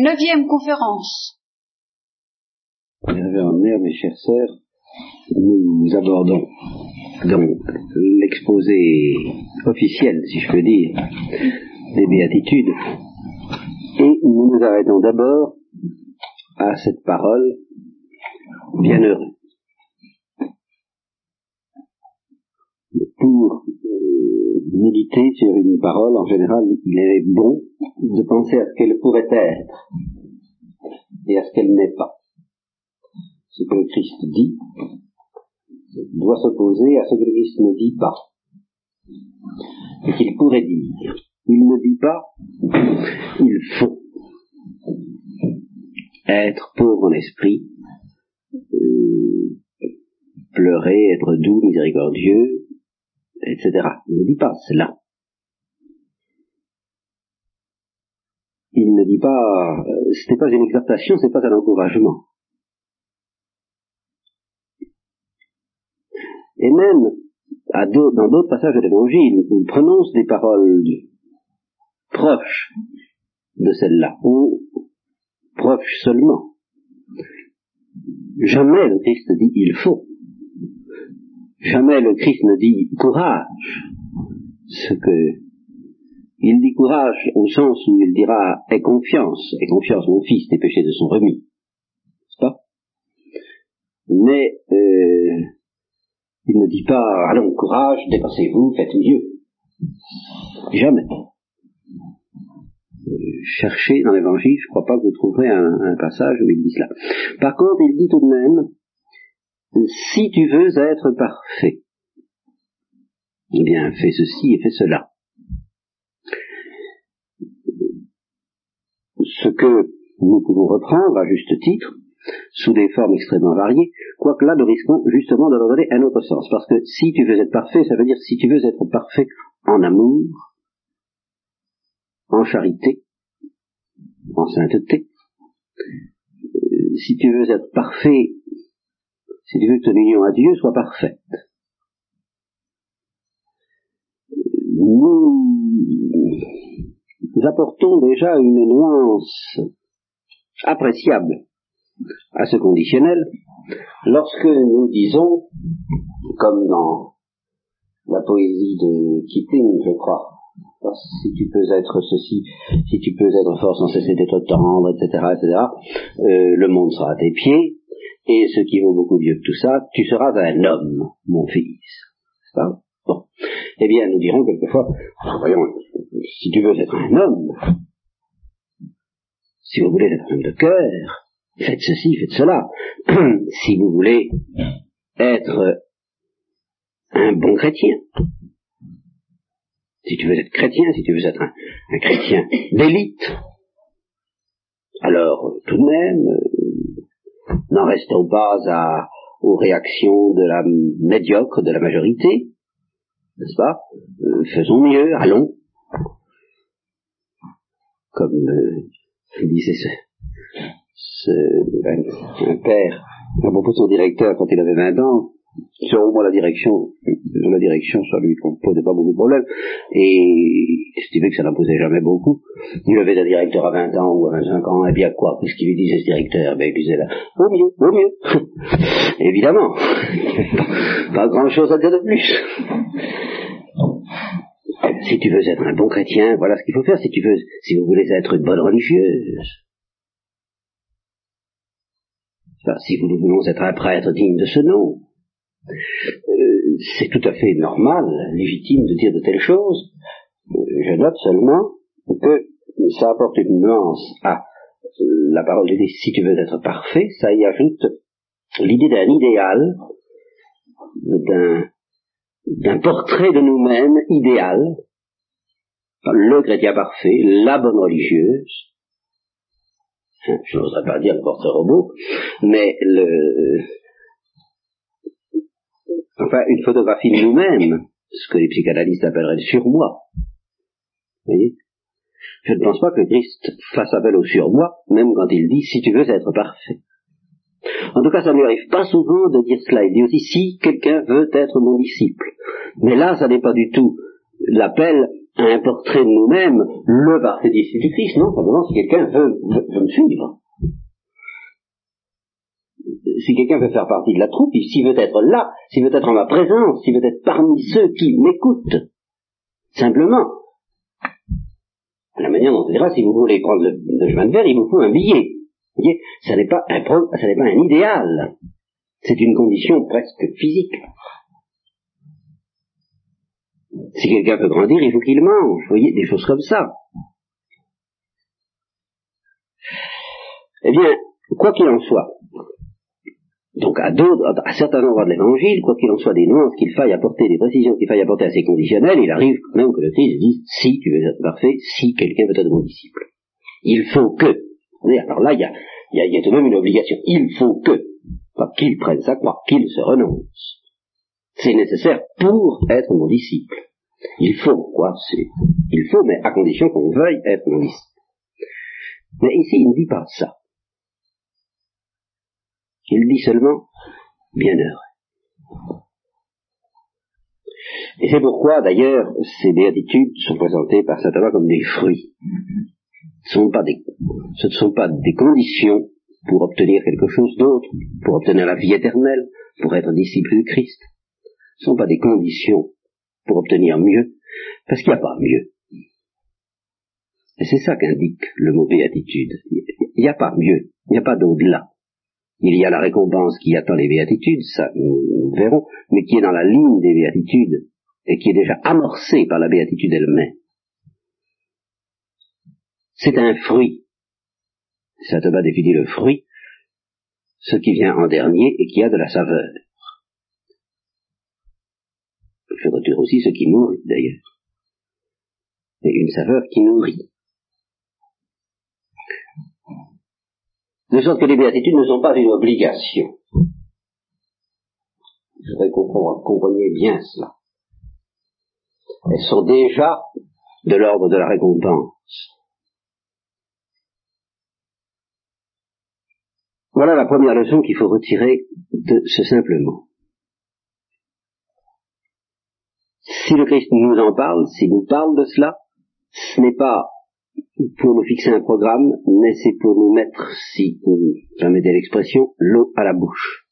Neuvième conférence. Révérend mes chères sœurs, nous abordons donc l'exposé officiel, si je peux dire, des béatitudes, et nous nous arrêtons d'abord à cette parole bienheureux. Pour méditer sur une parole, en général, il est bon de penser à ce qu'elle pourrait être et à ce qu'elle n'est pas. Ce que le Christ dit doit s'opposer à ce que le Christ ne dit pas et qu'il pourrait dire. Il ne dit pas, il faut être pauvre en esprit, euh, pleurer, être doux, miséricordieux, etc. Il ne dit pas cela. Il ne dit pas, euh, ce n'est pas une exhortation, ce n'est pas un encouragement. Et même, dans d'autres passages de l'évangile, il prononce des paroles proches de celle-là, ou proches seulement. Jamais le Christ dit il faut. Jamais le Christ ne dit courage. Ce que il dit courage au sens où il dira aie confiance, aie confiance mon fils, tes péchés de sont remis. N'est-ce pas? Mais euh, il ne dit pas allons courage, dépassez-vous, faites mieux. Jamais. Euh, cherchez dans l'évangile, je ne crois pas que vous trouverez un passage où il dit cela. Par contre, il dit tout de même si tu veux être parfait, eh bien, fais ceci et fais cela. Ce que nous pouvons reprendre à juste titre, sous des formes extrêmement variées, quoique là nous risquons justement de donner un autre sens. Parce que si tu veux être parfait, ça veut dire si tu veux être parfait en amour, en charité, en sainteté, euh, si tu veux être parfait si tu veux que ton union à Dieu soit parfaite. Nous apportons déjà une nuance appréciable à ce conditionnel lorsque nous disons, comme dans la poésie de Kipling, je crois, si tu peux être ceci, si tu peux être fort sans cesser d'être tendre, etc., etc., euh, le monde sera à tes pieds, et ce qui vaut beaucoup mieux que tout ça, tu seras un homme, mon fils. Ça bon. Eh bien, nous dirons quelquefois, voyons, si tu veux être un homme, si vous voulez être un homme de cœur, faites ceci, faites cela. si vous voulez être un bon chrétien, si tu veux être chrétien, si tu veux être un, un chrétien d'élite, alors tout de même, N'en restons pas à, aux réactions de la médiocre, de la majorité, n'est-ce pas euh, Faisons mieux, allons. Comme euh, disait ce, un, père à propos de son directeur quand il avait 20 ans, sur au moins la direction, la direction, ça lui posait pas beaucoup de problèmes. Et estimait que ça n'en posait jamais beaucoup. Il avait un directeur à 20 ans ou à 25 ans, et bien quoi Qu'est-ce qu'il lui disait ce directeur? Ben il disait là, au mieux, au mieux. Évidemment. pas grand chose à dire de plus. Si tu veux être un bon chrétien, voilà ce qu'il faut faire. Si tu veux, si vous voulez être une bonne religieuse, si vous voulons être un prêtre digne de ce nom, euh, c'est tout à fait normal, légitime de dire de telles choses. Euh, je note seulement que ça apporte une nuance à euh, la parole de Dieu. Si tu veux être parfait, ça y ajoute l'idée d'un idéal, d'un, portrait de nous-mêmes idéal, le chrétien parfait, la bonne religieuse, hein, je n'oserais pas dire le portrait robot, mais le, enfin une photographie de nous-mêmes, ce que les psychanalystes appelleraient le surmoi. Vous voyez? Je ne pense pas que Christ fasse appel au surmoi, même quand il dit si tu veux être parfait. En tout cas, ça ne lui arrive pas souvent de dire cela. Il dit aussi si quelqu'un veut être mon disciple. Mais là, ça n'est pas du tout l'appel un portrait de nous-mêmes, le parfait disciple du Christ, non, simplement si quelqu'un veut, veut, me suivre. Si quelqu'un veut faire partie de la troupe, s'il veut être là, s'il veut être en ma présence, s'il veut être parmi ceux qui m'écoutent, simplement, la manière dont on dira, si vous voulez prendre le, chemin de verre, il vous faut un billet. Vous voyez, ça n'est pas un, ça n'est pas un idéal. C'est une condition presque physique. Si quelqu'un veut grandir, il faut qu'il mange. Vous voyez, des choses comme ça. Eh bien, quoi qu'il en soit, donc à à certains endroits de l'évangile, quoi qu'il en soit des nuances qu'il faille apporter, des précisions qu'il faille apporter à ces conditionnels, il arrive quand même que le Christ dise, si tu veux être parfait, si quelqu'un veut être mon disciple. Il faut que. Alors là, il y a, y a tout de même une obligation. Il faut que. Pas qu'il prenne sa croix, qu'il se renonce. C'est nécessaire pour être mon disciple. Il faut, quoi, c'est, il faut, mais à condition qu'on veuille être mon disciple. Mais ici, il ne dit pas ça. Il dit seulement bienheureux. Et c'est pourquoi, d'ailleurs, ces béatitudes sont présentées par saint Thomas comme des fruits. Ce, ne sont pas des conditions pour obtenir quelque chose d'autre, pour obtenir la vie éternelle, pour être disciple du Christ. Ce ne sont pas des conditions pour obtenir mieux, parce qu'il n'y a pas mieux. Et c'est ça qu'indique le mot béatitude. Il n'y a pas mieux, il n'y a pas d'au-delà. Il y a la récompense qui attend les béatitudes, ça nous, verrons, mais qui est dans la ligne des béatitudes et qui est déjà amorcée par la béatitude elle-même. C'est un fruit. Ça te va définir le fruit, ce qui vient en dernier et qui a de la saveur. Faudrait dire aussi ce qui nourrit d'ailleurs. Et une saveur qui nourrit. De sorte que les béatitudes ne sont pas une obligation. Je voudrais vous compreniez bien cela. Elles sont déjà de l'ordre de la récompense. Voilà la première leçon qu'il faut retirer de ce simple mot. Si le Christ nous en parle, s'il nous parle de cela, ce n'est pas pour nous fixer un programme, mais c'est pour nous mettre, si vous permettez l'expression, l'eau à la bouche.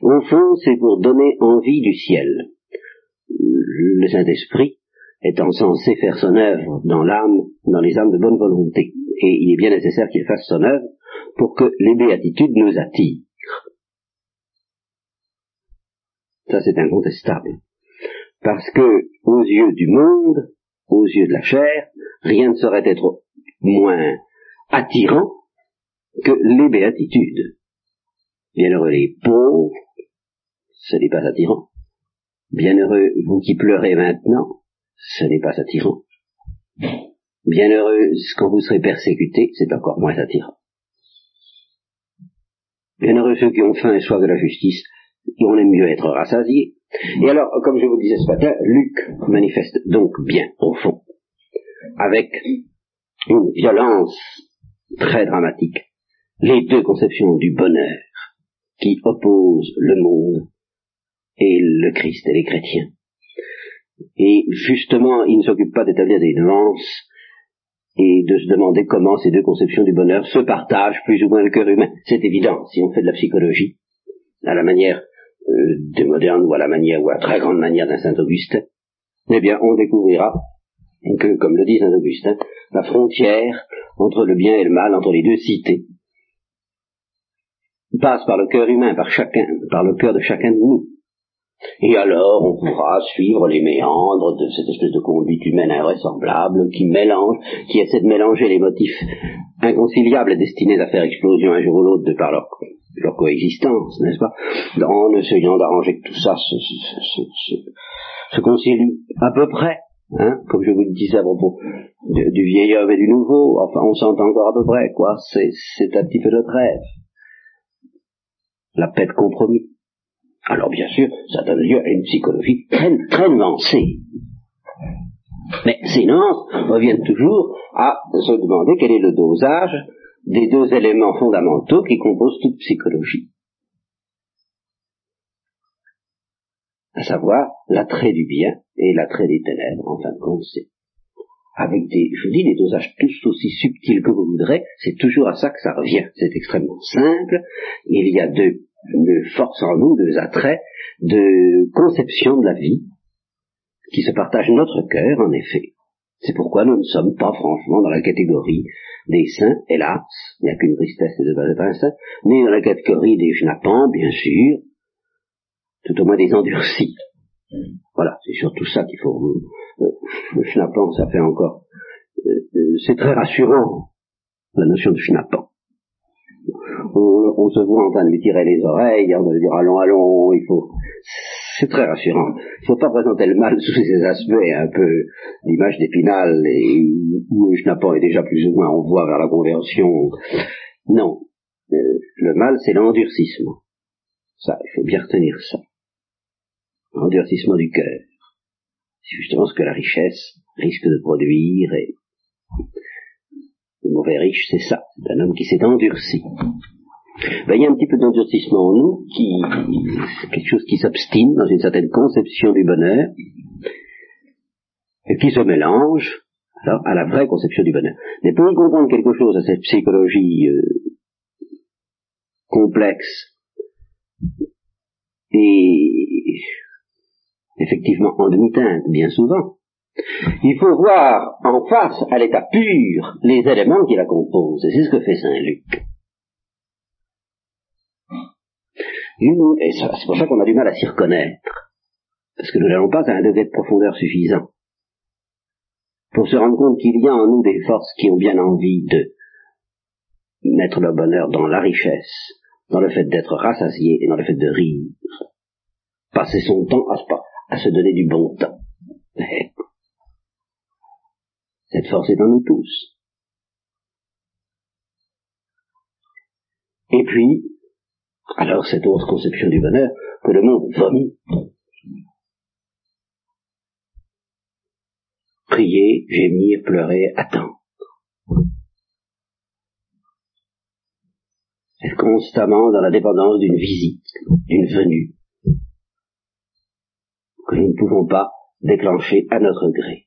Au fond, c'est pour donner envie du ciel. Le Saint-Esprit étant censé faire son œuvre dans l'âme, dans les âmes de bonne volonté. Et il est bien nécessaire qu'il fasse son œuvre pour que les béatitudes nous attirent. Ça, c'est incontestable. Parce que, aux yeux du monde, aux yeux de la chair, rien ne saurait être moins attirant que les béatitudes. Bienheureux les pauvres, ce n'est pas attirant. Bienheureux vous qui pleurez maintenant, ce n'est pas attirant. Bienheureux quand vous serez persécutés, c'est encore moins attirant. Bienheureux ceux qui ont faim et soif de la justice, on aime mieux être rassasiés. Et alors, comme je vous disais ce matin, Luc manifeste donc bien, au fond, avec une violence très dramatique, les deux conceptions du bonheur qui opposent le monde et le Christ et les chrétiens. Et justement, il ne s'occupe pas d'établir des nuances et de se demander comment ces deux conceptions du bonheur se partagent plus ou moins le cœur humain. C'est évident, si on fait de la psychologie, à la manière euh, des modernes ou à la manière ou à très grande manière d'un Saint Augustin, eh bien, on découvrira que, comme le dit Saint Augustin, la frontière entre le bien et le mal, entre les deux cités, passe par le cœur humain, par chacun, par le cœur de chacun de nous. Et alors, on pourra suivre les méandres de cette espèce de conduite humaine invraisemblable qui mélange, qui essaie de mélanger les motifs inconciliables destinés à faire explosion un jour ou l'autre de par leur leur coexistence, n'est-ce pas, en essayant d'arranger que tout ça se, se, se, se, concilie à peu près, hein, comme je vous le disais à propos du vieil homme et du nouveau, enfin on s'entend encore à peu près, quoi, c'est, c'est un petit peu notre rêve. La paix de compromis. Alors bien sûr, ça donne lieu à une psychologie très, très nuancée. Mais ces nuances reviennent toujours à se demander quel est le dosage des deux éléments fondamentaux qui composent toute psychologie. à savoir l'attrait du bien et l'attrait des ténèbres, en fin de compte, c'est avec des, je vous dis, des dosages tous aussi subtils que vous voudrez, c'est toujours à ça que ça revient. C'est extrêmement simple. Il y a deux, forces en nous, deux attraits, de conception de la vie, qui se partagent notre cœur, en effet. C'est pourquoi nous ne sommes pas, franchement, dans la catégorie des saints, hélas, il n'y a qu'une tristesse de pas être un saint, ni dans la catégorie des schnappants, bien sûr, tout au moins des endurcis. Voilà, c'est surtout ça qu'il faut. Euh, le ça fait encore. Euh, euh, c'est très rassurant, la notion de schnappant. On, se voit en train de lui tirer les oreilles, on va lui dire allons, allons, il faut. C'est très rassurant. Il ne faut pas présenter le mal sous ses aspects, un peu l'image d'Épinal, et où schnappant est déjà plus ou moins en voie vers la conversion. Non. le mal, c'est l'endurcissement. Ça, il faut bien retenir ça endurcissement du cœur. C'est justement ce que la richesse risque de produire et le mauvais riche, c'est ça. C'est un homme qui s'est endurci. Ben, il y a un petit peu d'endurcissement en nous, qui, quelque chose qui s'obstine dans une certaine conception du bonheur, et qui se mélange alors, à la vraie conception du bonheur. Mais pour y comprendre quelque chose à cette psychologie euh, complexe et effectivement en demi-teinte bien souvent. Il faut voir en face, à l'état pur, les éléments qui la composent. Et c'est ce que fait Saint Luc. Et c'est pour ça qu'on a du mal à s'y reconnaître. Parce que nous n'allons pas à un degré de profondeur suffisant. Pour se rendre compte qu'il y a en nous des forces qui ont bien envie de mettre leur bonheur dans la richesse, dans le fait d'être rassasié et dans le fait de rire. Passer son temps à, à se donner du bon temps. Cette force est en nous tous. Et puis, alors cette autre conception du bonheur que le monde vomit. Prier, gémir, pleurer, attendre. Être constamment dans la dépendance d'une visite, d'une venue, que nous ne pouvons pas déclencher à notre gré.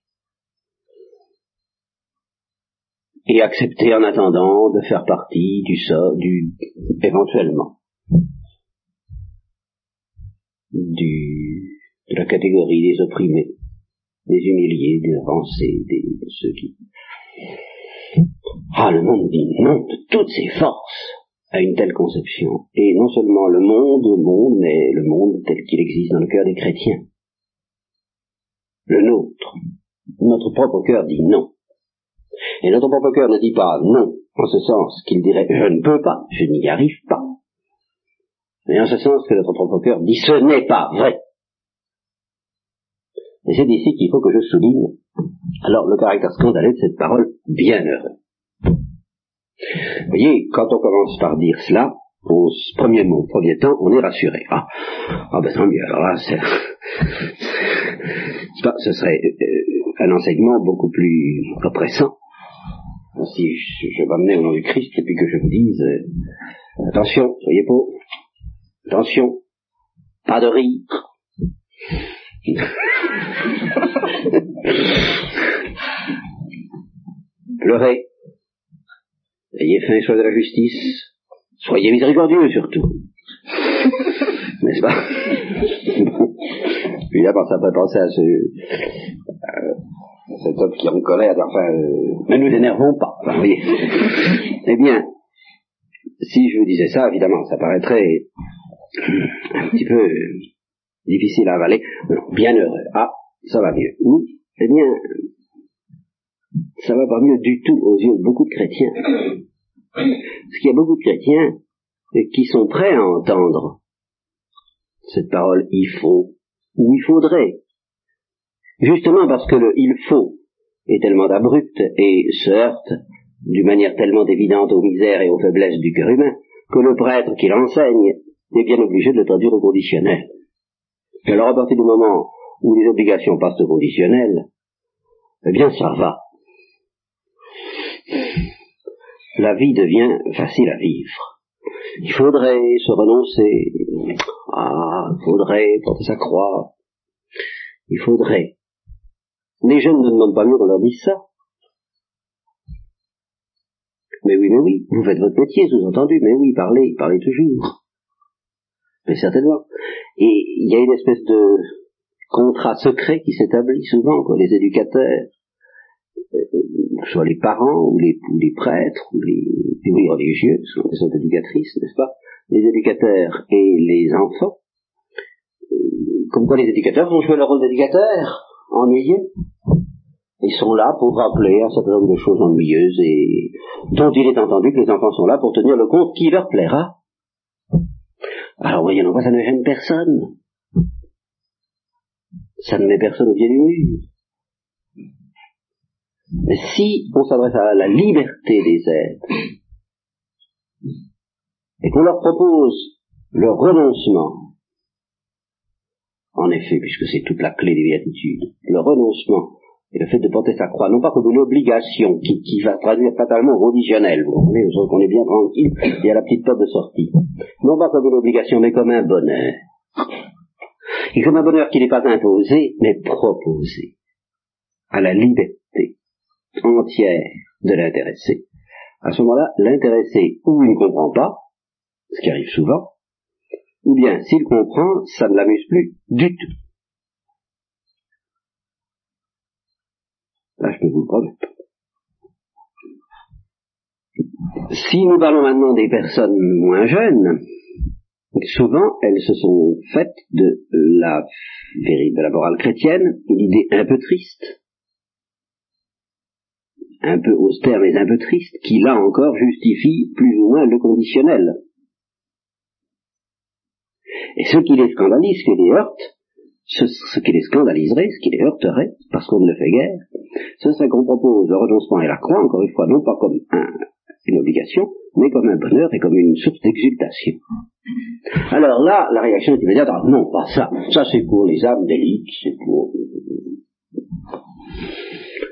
Et accepter en attendant de faire partie du sort, du, éventuellement, du, de la catégorie des opprimés, des humiliés, des avancés, des, de ceux qui... Ah, le monde dit non de toutes ses forces à une telle conception. Et non seulement le monde, le monde, mais le monde tel qu'il existe dans le cœur des chrétiens le nôtre. Notre propre cœur dit non. Et notre propre cœur ne dit pas non, en ce sens qu'il dirait je ne peux pas, je n'y arrive pas. Mais en ce sens que notre propre cœur dit ce n'est pas vrai. Et c'est ici qu'il faut que je souligne alors le caractère scandaleux de cette parole bienheureux. Vous voyez, quand on commence par dire cela, au premier mot, au premier temps, on est rassuré. Ah, ah ben tant mieux, alors là, c'est... ce serait euh, un enseignement beaucoup plus oppressant si je, m'amenais au nom du Christ et puis que je vous dise euh, attention, soyez pas attention, pas de rire. Pleurez, ayez faim et soif de la justice, soyez miséricordieux surtout. N'est-ce pas? Évidemment, ça fait penser à ce, euh, cet homme qui est en colère, enfin, euh, ne nous énervons pas, eh bien, si je vous disais ça, évidemment, ça paraîtrait un petit peu difficile à avaler. bien heureux. Ah, ça va mieux. Oui, eh bien, ça va pas mieux du tout aux yeux de beaucoup de chrétiens. Parce qu'il y a beaucoup de chrétiens qui sont prêts à entendre cette parole il faut ou il faudrait. Justement parce que le il faut est tellement abrupt et se d'une manière tellement évidente aux misères et aux faiblesses du cœur humain que le prêtre qui l'enseigne est bien obligé de le traduire au conditionnel. alors à partir du moment où les obligations passent au conditionnel, eh bien ça va. La vie devient facile à vivre. Il faudrait se renoncer. Ah, il faudrait porter sa croix. Il faudrait. Les jeunes ne demandent pas mieux qu'on leur dise ça. Mais oui, mais oui, vous faites votre métier, sous-entendu, mais oui, parlez, parlez toujours. Mais certainement. Et il y a une espèce de contrat secret qui s'établit souvent entre les éducateurs, euh, soit les parents, ou les, prêtres, ou les, les religieux, qui sont éducatrices, n'est-ce pas, les éducateurs et les enfants, euh, comme quoi les éducateurs vont jouer le rôle d'éducateurs, ennuyeux. Ils sont là pour rappeler un certain nombre de choses ennuyeuses et dont il est entendu que les enfants sont là pour tenir le compte qui leur plaira. Alors voyez, non, ça ne gêne personne. Ça ne met personne au pied du mur. Mais si on s'adresse à la liberté des êtres et qu'on leur propose le renoncement, en effet, puisque c'est toute la clé des béatitudes, le renoncement et le fait de porter sa croix, non pas comme une obligation qui, qui va traduire fatalement religionnel, vous comprenez, qu'on est bien tranquille, il y a la petite porte de sortie, non pas comme une obligation, mais comme un bonheur. Et comme un bonheur qui n'est pas imposé, mais proposé à la liberté entière de l'intéressé. À ce moment-là, l'intéressé, ou il ne comprend pas, ce qui arrive souvent, ou bien s'il comprend, ça ne l'amuse plus du tout. Là, je peux vous le promettre. Si nous parlons maintenant des personnes moins jeunes, souvent elles se sont faites de la, de la morale chrétienne une idée un peu triste, un peu austère mais un peu triste, qui là encore justifie plus ou moins le conditionnel. Et ce qui les scandalise, ce qui les heurte, ce, qui les scandaliserait, ce qui les heurterait, parce qu'on ne le fait guère, ce qu'on propose le renoncement et la croix, encore une fois, non pas comme une obligation, mais comme un bonheur et comme une source d'exultation. Alors là, la réaction est immédiate, ah, non, pas ça, ça c'est pour les âmes d'élite, c'est pour...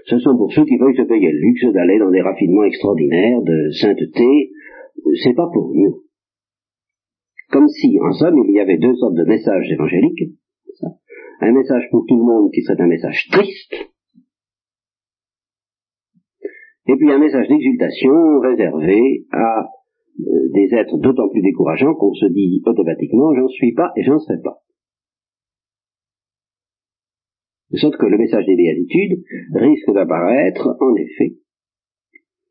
Ce sont pour ceux qui veulent se payer le luxe d'aller dans des raffinements extraordinaires de sainteté, c'est pas pour nous. Comme si, en somme, il y avait deux sortes de messages évangéliques, un message pour tout le monde qui serait un message triste, et puis un message d'exultation réservé à euh, des êtres d'autant plus décourageants qu'on se dit automatiquement j'en suis pas et j'en serai pas. Sorte que le message des béatitudes risque d'apparaître, en effet,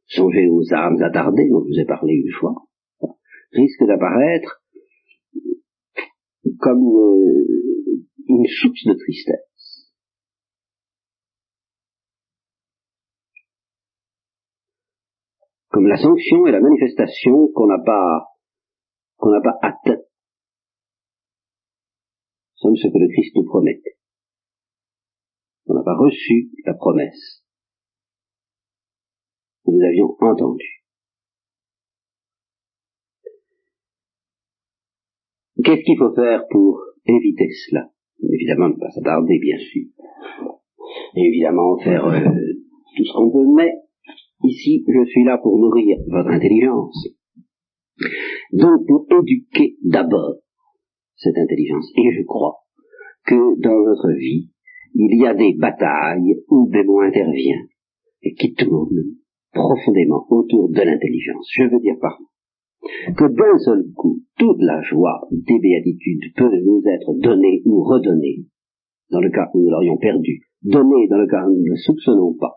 songez aux âmes attardées dont je vous ai parlé une fois, risque d'apparaître comme euh, une source de tristesse. comme la sanction et la manifestation qu'on n'a pas qu'on n'a pas atteint. Sommes ce que le Christ nous promet. On n'a pas reçu la promesse que nous avions entendue. Qu'est-ce qu'il faut faire pour éviter cela? Évidemment, ne pas s'attarder, bien sûr. évidemment, faire euh, tout ce qu'on peut, mais Ici, je suis là pour nourrir votre intelligence. Donc, pour éduquer d'abord cette intelligence. Et je crois que dans notre vie, il y a des batailles où des mots intervient et qui tournent profondément autour de l'intelligence. Je veux dire par que d'un seul coup, toute la joie des béatitudes peut nous être donnée ou redonnée, dans le cas où nous l'aurions perdue, donnée dans le cas où nous ne le soupçonnons pas,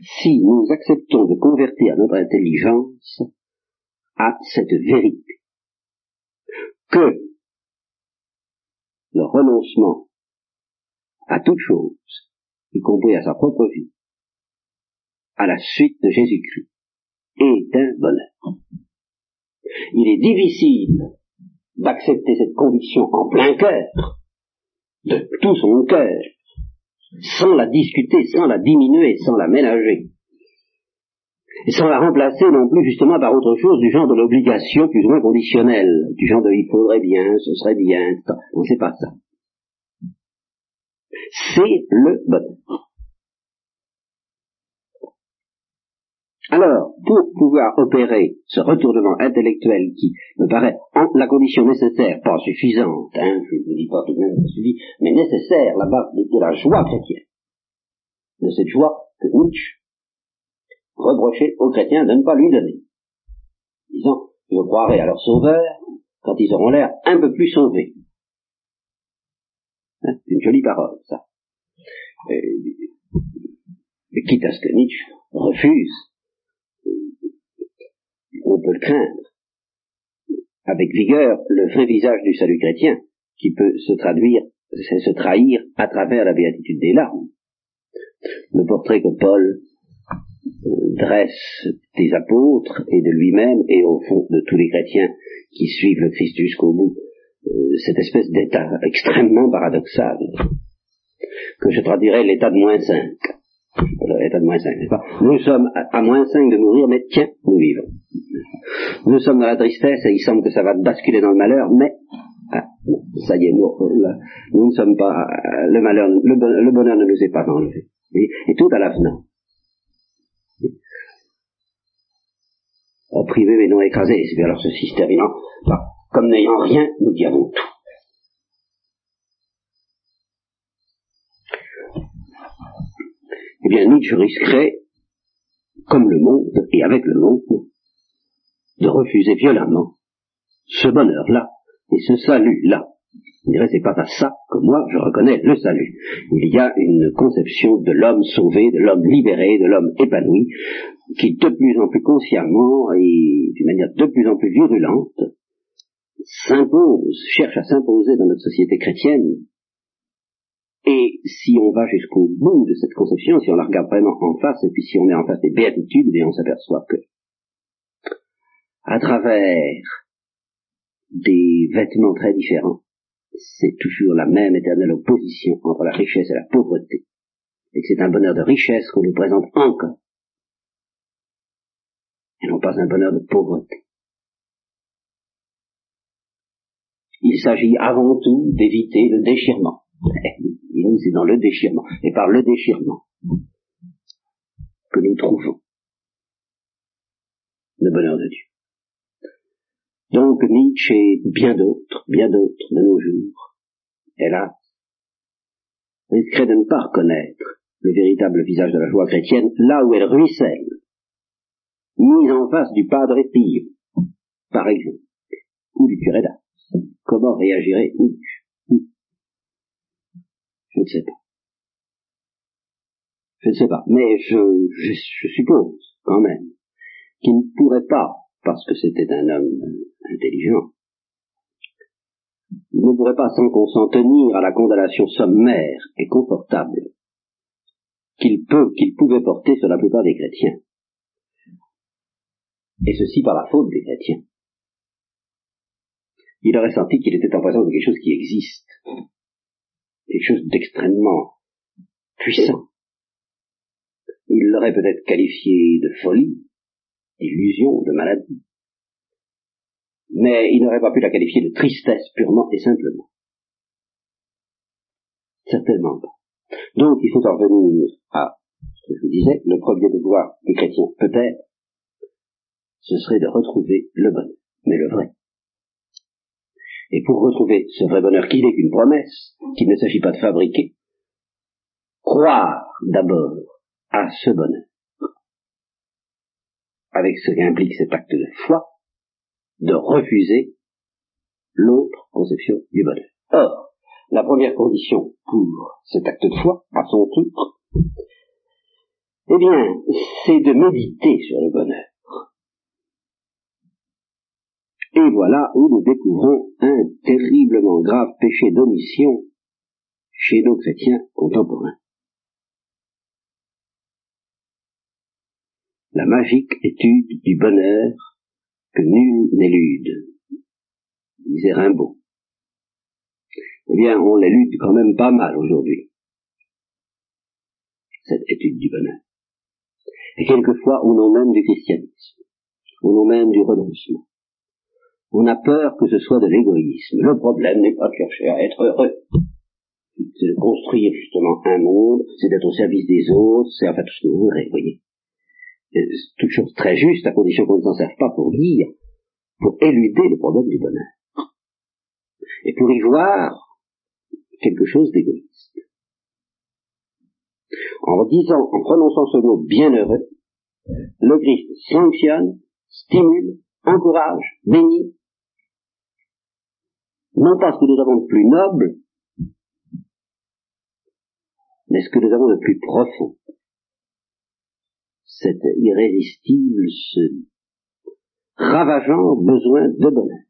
si nous acceptons de convertir notre intelligence à cette vérité, que le renoncement à toute chose, y compris à sa propre vie, à la suite de Jésus-Christ, est un bonheur. Il est difficile d'accepter cette conviction en plein cœur, de tout son cœur, sans la discuter, sans la diminuer, sans la ménager. Et sans la remplacer non plus justement par autre chose du genre de l'obligation plus ou moins conditionnelle, du genre de il faudrait bien, ce serait bien, non c'est pas ça. C'est le bonheur. Alors, pour pouvoir opérer ce retournement intellectuel qui me paraît en la condition nécessaire, pas suffisante, hein, je ne vous dis pas tout de même suffit, mais nécessaire, la base de, la joie chrétienne, de cette joie que Nietzsche reprochait aux chrétiens de ne pas lui donner, disant, je croirai à leur sauveur quand ils auront l'air un peu plus sauvés. Hein, c'est une jolie parole, ça. Et, quitte à ce que Nietzsche refuse on peut le craindre, avec vigueur, le vrai visage du salut chrétien, qui peut se traduire, se trahir à travers la béatitude des larmes. Le portrait que Paul euh, dresse des apôtres et de lui-même, et au fond de tous les chrétiens qui suivent le Christ jusqu'au bout, euh, cette espèce d'état extrêmement paradoxal, que je traduirais l'état de moins 5. L'état de moins 5, n'est-ce pas? Nous sommes à, moins 5 de mourir, mais tiens, nous vivons. Nous sommes dans la tristesse et il semble que ça va basculer dans le malheur, mais ah, ça y est, nous, nous ne sommes pas le malheur, le, bonheur ne nous est pas enlevé. Et, tout à l'avenant. Opprimé mais non écrasé, c'est alors ceci se terminant. Comme n'ayant rien, nous y tout. Eh bien, Nietzsche risquerait, comme le monde, et avec le monde, de refuser violemment ce bonheur-là et ce salut-là. Je dirais, c'est pas à ça que moi je reconnais le salut. Il y a une conception de l'homme sauvé, de l'homme libéré, de l'homme épanoui, qui de plus en plus consciemment et d'une manière de plus en plus virulente s'impose, cherche à s'imposer dans notre société chrétienne. Et si on va jusqu'au bout de cette conception, si on la regarde vraiment en face, et puis si on est en face des béatitudes, et on s'aperçoit que à travers des vêtements très différents, c'est toujours la même éternelle opposition entre la richesse et la pauvreté, et que c'est un bonheur de richesse qu'on nous présente encore, et non pas un bonheur de pauvreté. Il s'agit avant tout d'éviter le déchirement. C'est dans le déchirement, et par le déchirement que nous trouvons le bonheur de Dieu. Donc Nietzsche et bien d'autres, bien d'autres de nos jours, hélas, risqueraient de ne pas reconnaître le véritable visage de la joie chrétienne là où elle ruisselle, mise en face du Padre Pio, par exemple, ou du curé d'Ars. Comment réagirait Nietzsche? Je ne sais pas. Je ne sais pas, mais je, suppose quand même qu'il ne pourrait pas parce que c'était un homme intelligent. Il ne pourrait pas sans qu'on tenir à la condamnation sommaire et confortable qu'il peut, qu'il pouvait porter sur la plupart des chrétiens. Et ceci par la faute des chrétiens. Il aurait senti qu'il était en présence de quelque chose qui existe, quelque chose d'extrêmement puissant. Il l'aurait peut-être qualifié de folie, d'illusion, de maladie. Mais il n'aurait pas pu la qualifier de tristesse purement et simplement. Certainement pas. Donc il faut en venir à ce que je vous disais, le premier devoir des chrétiens, peut-être, ce serait de retrouver le bonheur, mais le vrai. Et pour retrouver ce vrai bonheur qui n'est qu'une promesse, qu'il ne s'agit pas de fabriquer, croire d'abord à ce bonheur avec ce qu'implique cet acte de foi, de refuser l'autre conception du bonheur. Or, la première condition pour cet acte de foi, à son tour, eh bien, c'est de méditer sur le bonheur. Et voilà où nous découvrons un terriblement grave péché d'omission chez nos chrétiens contemporains. la magique étude du bonheur que nul n'élude, disait Rimbaud. Eh bien, on l'élude quand même pas mal aujourd'hui, cette étude du bonheur. Et quelquefois au nom même du christianisme, au nom même du renoncement. On a peur que ce soit de l'égoïsme. Le problème n'est pas de chercher à être heureux. C'est de construire justement un monde, c'est d'être au service des autres, c'est en fait tout ce que vous voudrez, voyez. c'est toute chose très juste à condition qu'on ne s'en serve pas pour dire, pour éluder le problème du bonheur. Et pour y voir quelque chose d'égoïste. En disant, en prononçant ce mot bienheureux, le Christ sanctionne, stimule, encourage, bénit, non pas ce que nous avons de plus noble, mais ce que nous avons de plus profond. Cet irrésistible, ce ravageant besoin de bonheur.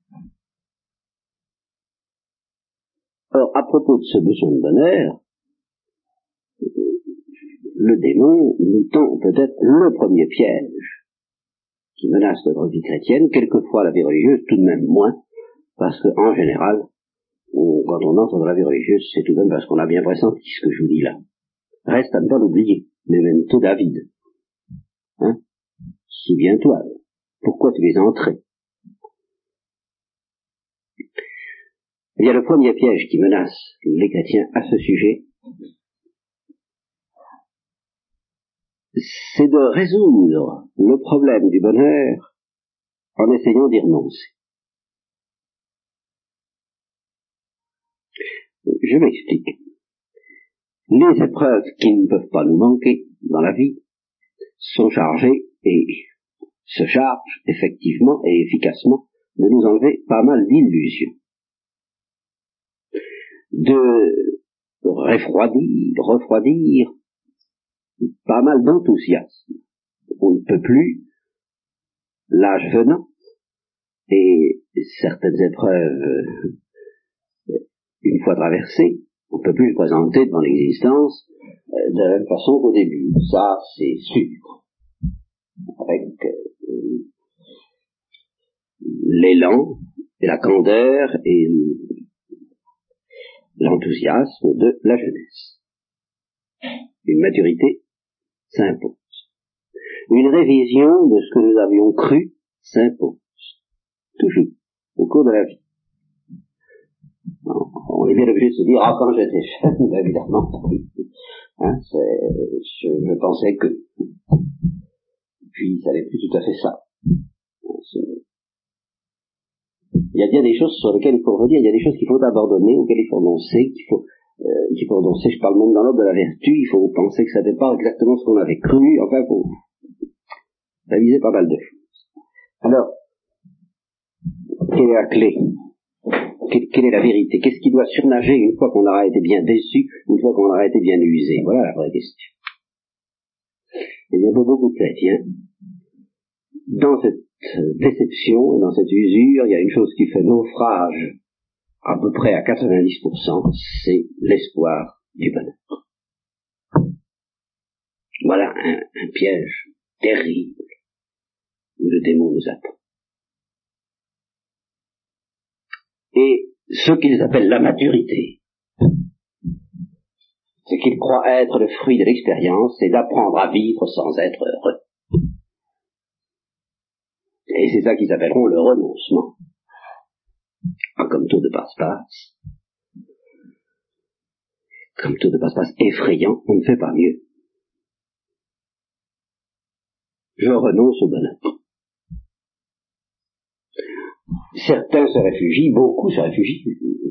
Or, à propos de ce besoin de bonheur, le démon nous tend peut-être le premier piège qui menace notre vie chrétienne, quelquefois la vie religieuse, tout de même moins, parce qu'en général, quand on entre dans la vie religieuse, c'est tout de même parce qu'on a bien pressenti ce que je vous dis là. Reste à ne pas l'oublier, tout David. Hein? Souviens-toi, pourquoi tu es entré? Il y a le premier piège qui menace les chrétiens à ce sujet, c'est de résoudre le problème du bonheur en essayant d'y renoncer. Je m'explique. Les épreuves qui ne peuvent pas nous manquer dans la vie sont chargées et se chargent effectivement et efficacement de nous enlever pas mal d'illusions de refroidir, refroidir pas mal d'enthousiasme. On ne peut plus, l'âge venant, et certaines épreuves, une fois traversées, on ne peut plus se présenter devant l'existence euh, de la même façon qu'au début. Ça, c'est sûr. Avec euh, l'élan la candeur et l'enthousiasme de la jeunesse. Une maturité s'impose. Une révision de ce que nous avions cru s'impose. Toujours, au cours de la vie. On est bien obligé de se dire, ah, quand j'étais jeune, évidemment, hein, je, je, pensais que. Puis, ça n'est plus tout à fait ça. Il y a bien des choses sur lesquelles il faut revenir, il y a des choses qu'il faut abandonner, auxquelles il faut renoncer, qu'il faut, euh, qu'il faut renoncer. Je parle même dans l'ordre de la vertu, il faut penser que ça n'est pas exactement ce qu'on avait cru, enfin, faut réviser pas mal de choses. Alors, quelle est la clé? Quelle, est la vérité? Qu'est-ce qui doit surnager une fois qu'on aura été bien déçu, une fois qu'on aura été bien usé? Voilà la vraie question. Il y a beaucoup de chrétiens, dans cette déception et dans cette usure, il y a une chose qui fait naufrage à peu près à 90%, c'est l'espoir du bonheur. Voilà un, un piège terrible où le démon nous attend. Et ce qu'ils appellent la maturité, c'est qu'ils croient être le fruit de l'expérience, c'est d'apprendre à vivre sans être heureux. Et c'est ça qu'ils appelleront le renoncement. Ah, comme tout de passe-passe. Comme tout de passe-passe effrayant, on ne fait pas mieux. Je renonce au bonheur. Certains se réfugient, beaucoup se réfugient,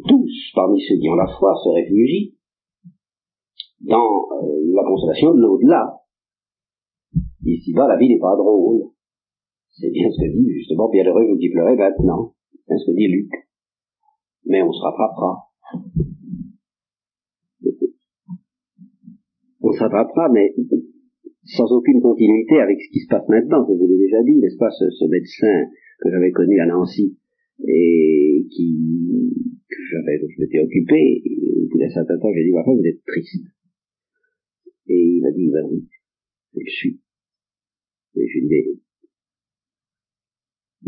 tous parmi ceux qui ont la foi se réfugient dans euh, la consolation de l'au-delà. Ici-bas, la vie n'est pas drôle. C'est bien ce que dit justement Bienheureux vous qui pleurez maintenant. C'est bien ce que dit Luc. Mais on se rattrapera. On se rattrapera, mais sans aucune continuité avec ce qui se passe maintenant, je vous l'ai déjà dit, n'est-ce pas, ce, médecin que j'avais connu à Nancy et qui que j'avais je m'étais occupé, et au bout d'un certain temps, j'ai dit, enfin, vous êtes triste. Et il m'a dit, ben oui, je le suis. Et je lui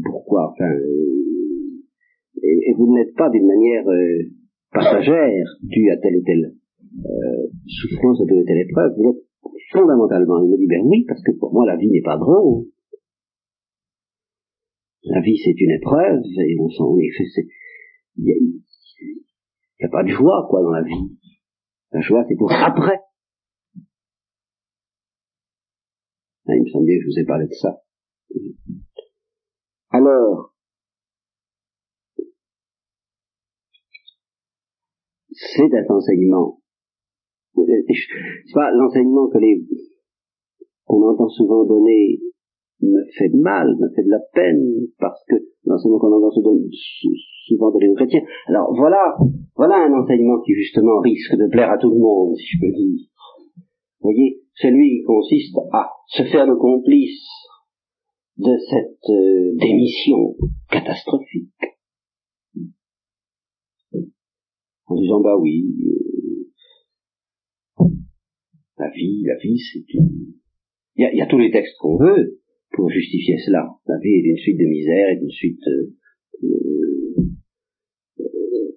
pourquoi Enfin, euh, et, vous n'êtes pas d'une manière euh, passagère due à telle ou telle euh, souffrance, à telle ou telle épreuve. Vous êtes fondamentalement. Il me dit ben oui, parce que pour moi la vie n'est pas drôle. La vie c'est une épreuve et on s'en il n'y a, a, pas de joie quoi dans la vie. La joie c'est pour après. Ah, il me semble bien que je vous ai parlé de ça. Alors, c'est un enseignement. C'est pas l'enseignement que les qu'on entend souvent donner me fait de mal, me fait de la peine, parce que l'enseignement qu'on entend souvent donner aux chrétiens. Alors voilà, voilà un enseignement qui justement risque de plaire à tout le monde, si je peux dire. Vous voyez, celui qui consiste à se faire le complice de cette euh, démission catastrophique. En disant, bah oui, euh, la vie, la vie, c'est une... Il y a, y a, tous les textes qu'on veut pour justifier cela. La vie est une suite de misère, est une suite... Euh,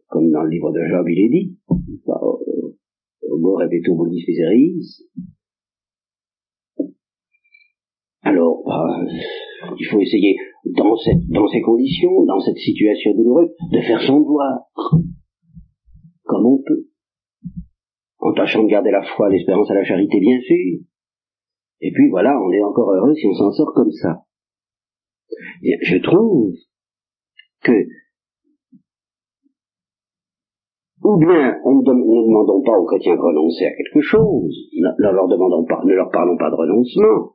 comme dans le livre de Job, il est dit. Bonis miseris. Alors, bah, il faut essayer, dans, dans ces conditions, dans cette situation douloureuse, de faire son devoir, comme on peut, en tâchant de garder la foi, l'espérance et la charité, bien sûr. Et puis voilà, on est encore heureux si on s'en sort comme ça. Je trouve que ou bien on ne, demandons pas aux chrétiens de renoncer à quelque chose, ne, leur demandons pas, ne leur parlons pas de renoncement.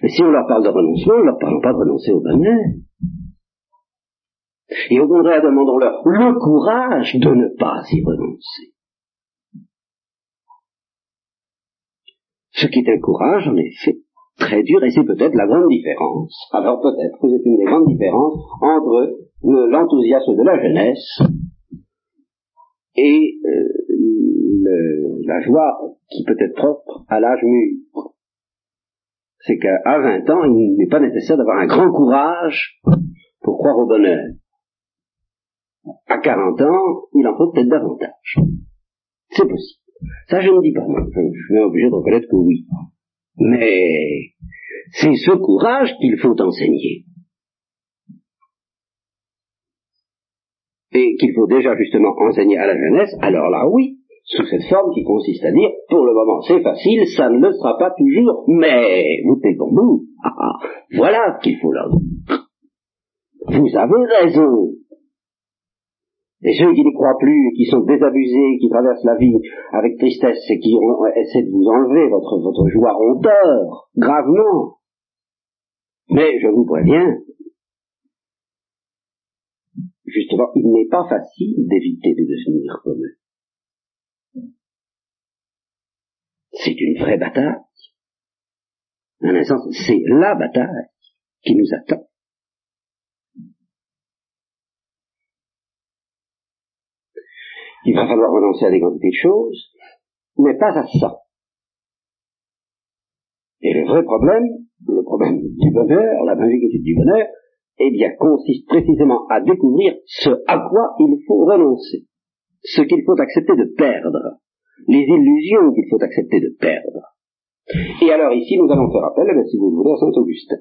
Mais si on leur parle de renoncement, ne leur parlons pas de renoncer au bonheur. Et au contraire, demandons-leur le courage de ne pas y renoncer. Ce qui est un courage, en effet, très dur, et c'est peut-être la grande différence. Alors peut-être que c'est une des grandes différences entre l'enthousiasme de la jeunesse et euh, la joie qui peut être propre à l'âge mûr. C'est qu'à 20 ans, il n'est pas nécessaire d'avoir un grand courage pour croire au bonheur. À 40 ans, il en faut peut-être davantage. C'est possible. Ça, je ne dis pas. Je suis obligé de reconnaître que oui. Mais c'est ce courage qu'il faut enseigner. et qu'il faut déjà justement enseigner à la jeunesse, alors là oui, sous cette forme qui consiste à dire, pour le moment c'est facile, ça ne le sera pas toujours, mais vous pour nous, ah, ah, voilà ce qu'il faut leur. Vous avez raison. Et ceux qui n'y croient plus, qui sont désabusés, qui traversent la vie avec tristesse et qui essaient de vous enlever votre, votre joie ont tort, gravement. Mais je vous préviens, justement, il n'est pas facile d'éviter de devenir comme eux. C'est une vraie bataille. En un sens, c'est la bataille qui nous attend. Il va falloir renoncer à des quantités de choses, mais pas à ça. Et le vrai problème, le problème du bonheur, la magnifique du bonheur, eh bien, consiste précisément à découvrir ce à quoi il faut renoncer, ce qu'il faut accepter de perdre, les illusions qu'il faut accepter de perdre. Et alors ici, nous allons faire appel, eh si vous le voulez, à Saint Augustin.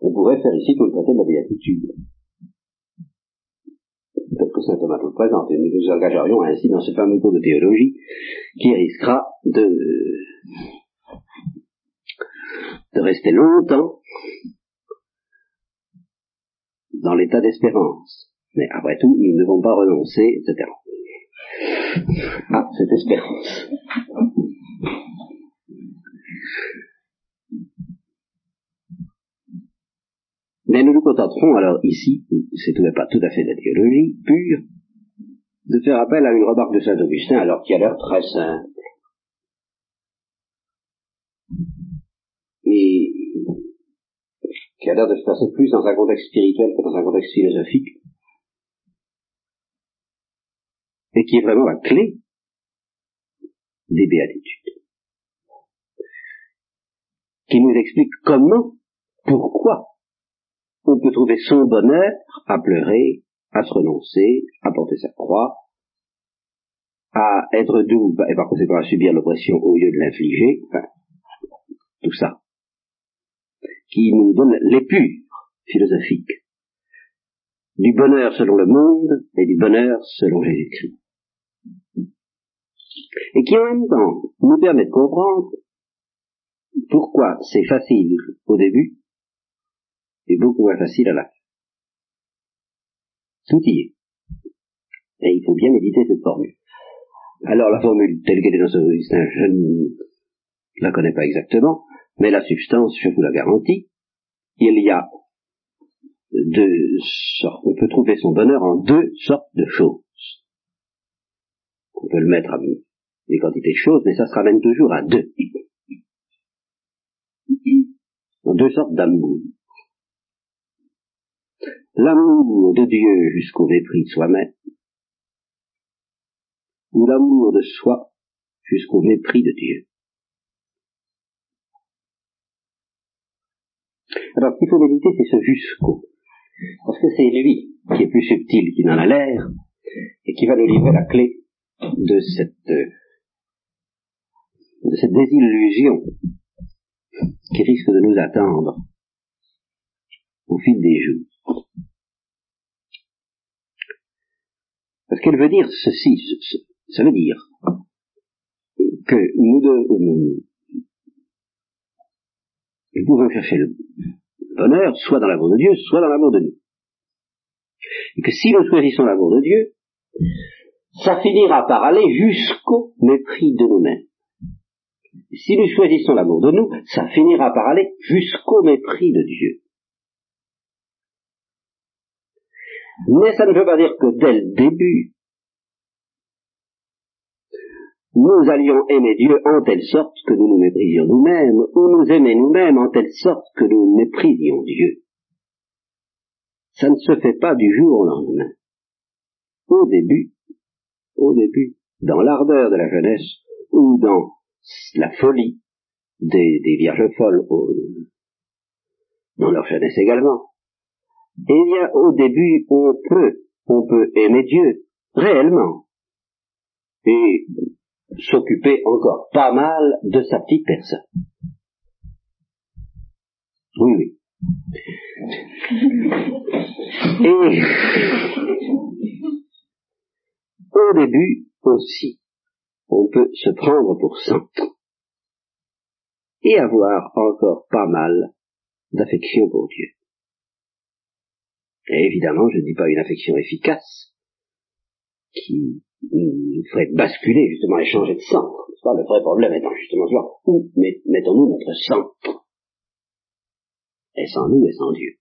On pourrait faire ici tout le traité de la béatitude. Peut-être que saint Thomas le présente, et nous nous engagerions ainsi dans ce fameux cours de théologie qui risquera de de rester longtemps dans l'état d'espérance. Mais après tout, nous ne devons pas renoncer, etc. Ah, cette espérance. Mais nous nous contenterons alors ici, c'est tout, pas tout à fait de la théologie pure, de faire appel à une remarque de saint Augustin, alors qui a l'air très simple. et qui a l'air de se passer plus dans un contexte spirituel que dans un contexte philosophique, et qui est vraiment la clé des béatitudes, qui nous explique comment, pourquoi on peut trouver son bonheur à pleurer, à se renoncer, à porter sa croix, à être doux et par conséquent à subir l'oppression au lieu de l'infliger, enfin, tout ça qui nous donne l'épure philosophique du bonheur selon le monde et du bonheur selon Jésus-Christ. et qui en même temps nous permet de comprendre pourquoi c'est facile au début et beaucoup moins facile à la. Tout y est. Et il faut bien méditer cette formule. Alors la formule telle qu'elle est dans ce je ne la connais pas exactement, mais la substance, je vous la garantis, il y a deux sortes, on peut trouver son bonheur en deux sortes de choses. On peut le mettre à des quantités de choses, mais ça se ramène toujours à deux. En deux sortes d'amour. L'amour de Dieu jusqu'au mépris de soi-même, ou l'amour de soi jusqu'au mépris de Dieu. Alors, ce qu'il faut méditer, c'est ce jusqu'au. Parce que c'est lui qui est plus subtil qu'il n'en a l'air, et qui va nous livrer la clé de cette, de cette désillusion qui risque de nous attendre au fil des jours. Parce qu'elle veut dire ceci, ça veut dire que nous, devons, nous pouvons chercher le bonheur soit dans l'amour de Dieu, soit dans l'amour de nous. Et que si nous choisissons l'amour de Dieu, ça finira par aller jusqu'au mépris de nous-mêmes. Si nous choisissons l'amour de nous, ça finira par aller jusqu'au mépris de Dieu. Mais ça ne veut pas dire que dès le début, nous allions aimer Dieu en telle sorte que nous nous méprisions nous-mêmes, ou nous aimer nous-mêmes en telle sorte que nous méprisions Dieu. Ça ne se fait pas du jour au lendemain. Au début, au début, dans l'ardeur de la jeunesse, ou dans la folie des, vierges folles, dans leur jeunesse également, eh bien, au début, on peut, on peut aimer Dieu, réellement. Et s'occuper encore pas mal de sa petite personne. Oui, oui. Et au début aussi, on peut se prendre pour centre et avoir encore pas mal d'affection pour Dieu. Et évidemment, je ne dis pas une affection efficace qui il ferait basculer justement et changer de centre. Le vrai problème étant justement voir où mettons-nous notre centre? Est-ce en nous, est-ce en Dieu.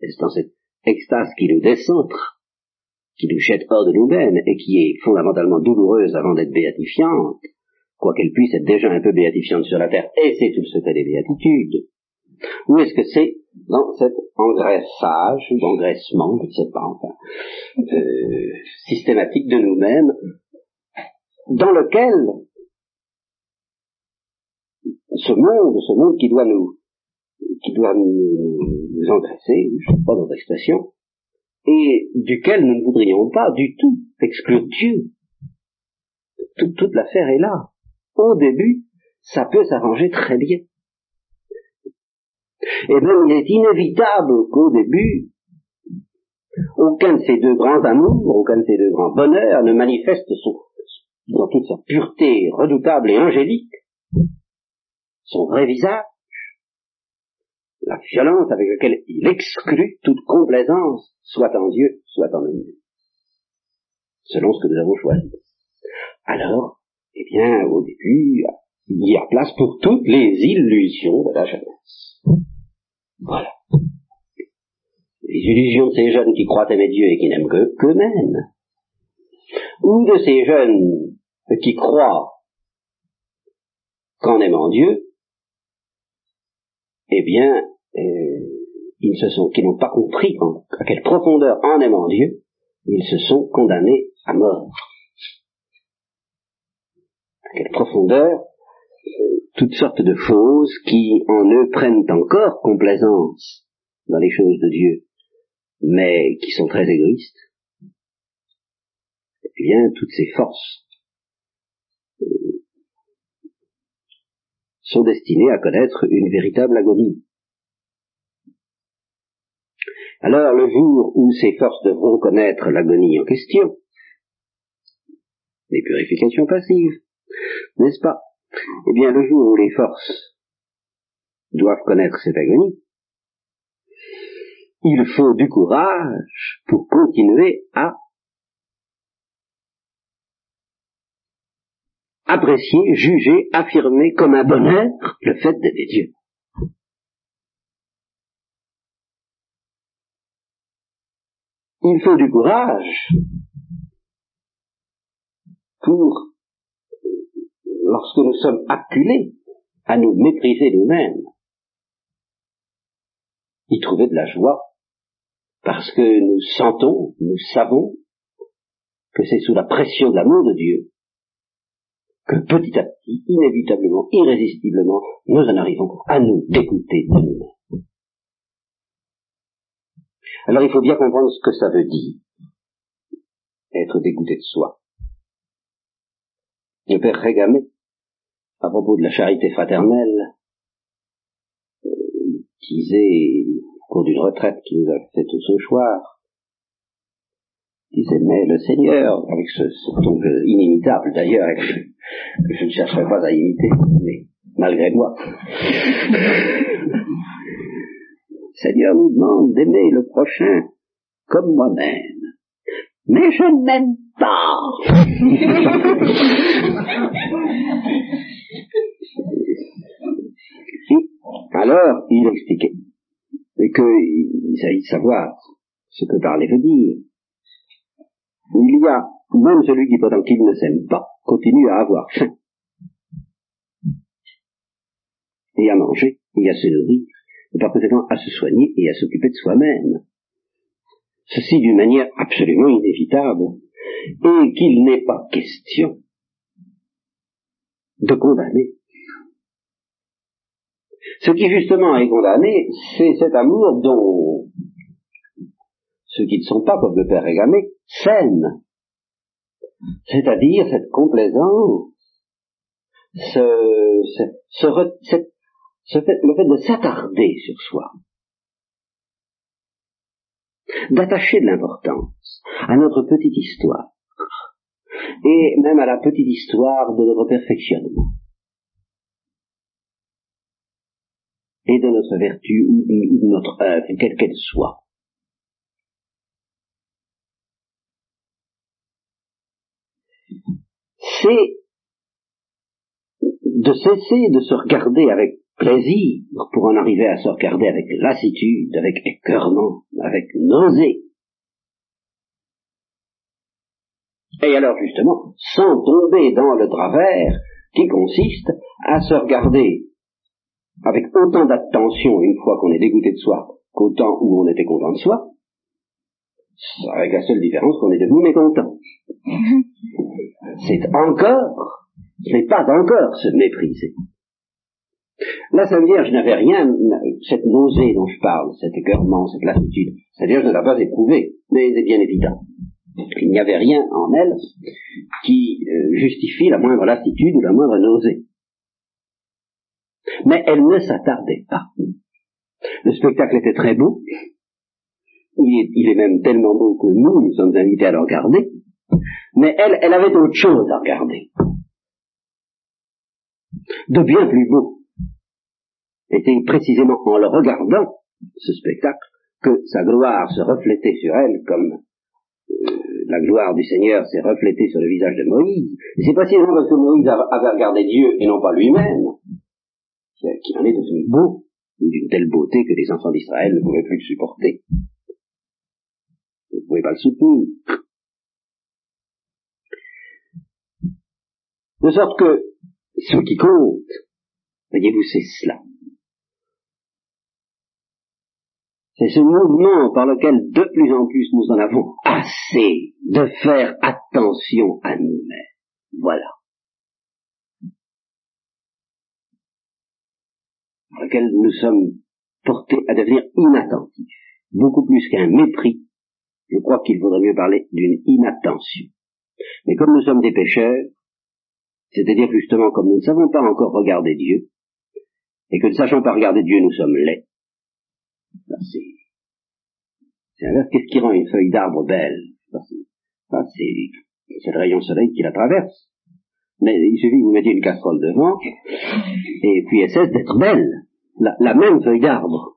Est-ce dans cette extase qui nous décentre, qui nous jette hors de nous-mêmes et qui est fondamentalement douloureuse avant d'être béatifiante, quoiqu'elle puisse être déjà un peu béatifiante sur la terre, et c'est tout ce secret des béatitudes Ou est-ce que c'est dans cet engraissage ou engraissement, je ne sais pas, enfin, euh, systématique de nous-mêmes, dans lequel ce monde, ce monde qui doit nous, qui doit nous, engraisser, je ne sais pas d'autre expression, et duquel nous ne voudrions pas du tout exclure Dieu. toute l'affaire est là. Au début, ça peut s'arranger très bien. Eh même il est inévitable qu'au début, aucun de ces deux grands amours, aucun de ces deux grands bonheurs ne manifeste dans toute sa pureté redoutable et angélique son vrai visage, la violence avec laquelle il exclut toute complaisance, soit en Dieu, soit en nous, selon ce que nous avons choisi. Alors, eh bien, au début, il y a place pour toutes les illusions de la jeunesse. Voilà. Les illusions de ces jeunes qui croient aimer Dieu et qui n'aiment que qu'eux-mêmes. Ou de ces jeunes qui croient qu'en aimant Dieu, eh bien, euh, ils se sont, qui n'ont pas compris à quelle profondeur en aimant Dieu, ils se sont condamnés à mort. À quelle profondeur toutes sortes de choses qui en eux prennent encore complaisance dans les choses de Dieu, mais qui sont très égoïstes, eh bien, toutes ces forces euh, sont destinées à connaître une véritable agonie. Alors, le jour où ces forces devront connaître l'agonie en question, les purifications passives, n'est-ce pas? Eh bien, le jour où les forces doivent connaître cette agonie, il faut du courage pour continuer à apprécier, juger, affirmer comme un bonheur le fait d'aimer Dieu. Il faut du courage pour, lorsque nous sommes acculés à nous mépriser nous-mêmes, y trouver de la joie, parce que nous sentons, nous savons que c'est sous la pression de l'amour de Dieu que petit à petit, inévitablement, irrésistiblement, nous en arrivons à nous dégoûter de nous-mêmes. Alors il faut bien comprendre ce que ça veut dire, être dégoûté de soi. Le père Régamé, à propos de la charité fraternelle, euh, disait, au cours d'une retraite qu'il nous a fait tout ce soir, disait, mais le Seigneur, avec ce, ce ton inimitable d'ailleurs, je ne chercherai pas à imiter, mais malgré moi, Seigneur nous demande d'aimer le prochain comme moi-même. Mais je ne m'aime pas. Alors, il expliquait qu'il s'agit de savoir ce que parler veut dire. Il y a même celui qui, pendant qu'il ne s'aime pas, continue à avoir faim et à manger et à se nourrir et par conséquent à se soigner et à s'occuper de soi-même. Ceci d'une manière absolument inévitable, et qu'il n'est pas question de condamner. Ce qui justement est condamné, c'est cet amour dont ceux qui ne sont pas comme le Père Régamé s'aiment. C'est-à-dire cette complaisance, ce, le fait de s'attarder sur soi, d'attacher de l'importance à notre petite histoire, et même à la petite histoire de notre perfectionnement, et de notre vertu ou de notre œuvre, quelle qu'elle soit. C'est de cesser de se regarder avec plaisir pour en arriver à se regarder avec lassitude, avec écœurement, avec nausée. Et alors justement, sans tomber dans le travers qui consiste à se regarder avec autant d'attention une fois qu'on est dégoûté de soi qu'autant où on était content de soi, avec la seule différence qu'on est devenu mécontent. C'est encore, ce n'est pas encore se mépriser. La Sainte Vierge n'avait rien, cette nausée dont je parle, cet écœurement, cette lassitude, Sainte Vierge ne l'a pas éprouvée, mais c'est bien évident. Il n'y avait rien en elle qui euh, justifie la moindre lassitude ou la moindre nausée. Mais elle ne s'attardait pas. Le spectacle était très beau. Il est, même tellement beau que nous, nous sommes invités à le regarder. Mais elle, elle avait autre chose à regarder. De bien plus beau était précisément en le regardant, ce spectacle, que sa gloire se reflétait sur elle comme euh, la gloire du Seigneur s'est reflétée sur le visage de Moïse. Et c'est précisément parce que Moïse avait regardé Dieu et non pas lui-même qu'il en est devenu beau, d'une telle beauté que les enfants d'Israël ne pouvaient plus le supporter. Ils ne pouvaient pas le soutenir. De sorte que ce qui compte, voyez-vous, c'est cela. C'est ce mouvement par lequel de plus en plus nous en avons assez de faire attention à nous-mêmes. Voilà. Par lequel nous sommes portés à devenir inattentifs. Beaucoup plus qu'un mépris, je crois qu'il vaudrait mieux parler d'une inattention. Mais comme nous sommes des pécheurs, c'est-à-dire justement comme nous ne savons pas encore regarder Dieu, et que ne sachant pas regarder Dieu, nous sommes laids, c'est, qu'est-ce qui rend une feuille d'arbre belle? Ça, c'est, c'est le rayon soleil qui la traverse. Mais il suffit que vous mettiez une casserole devant, et puis elle cesse d'être belle. La, même feuille d'arbre.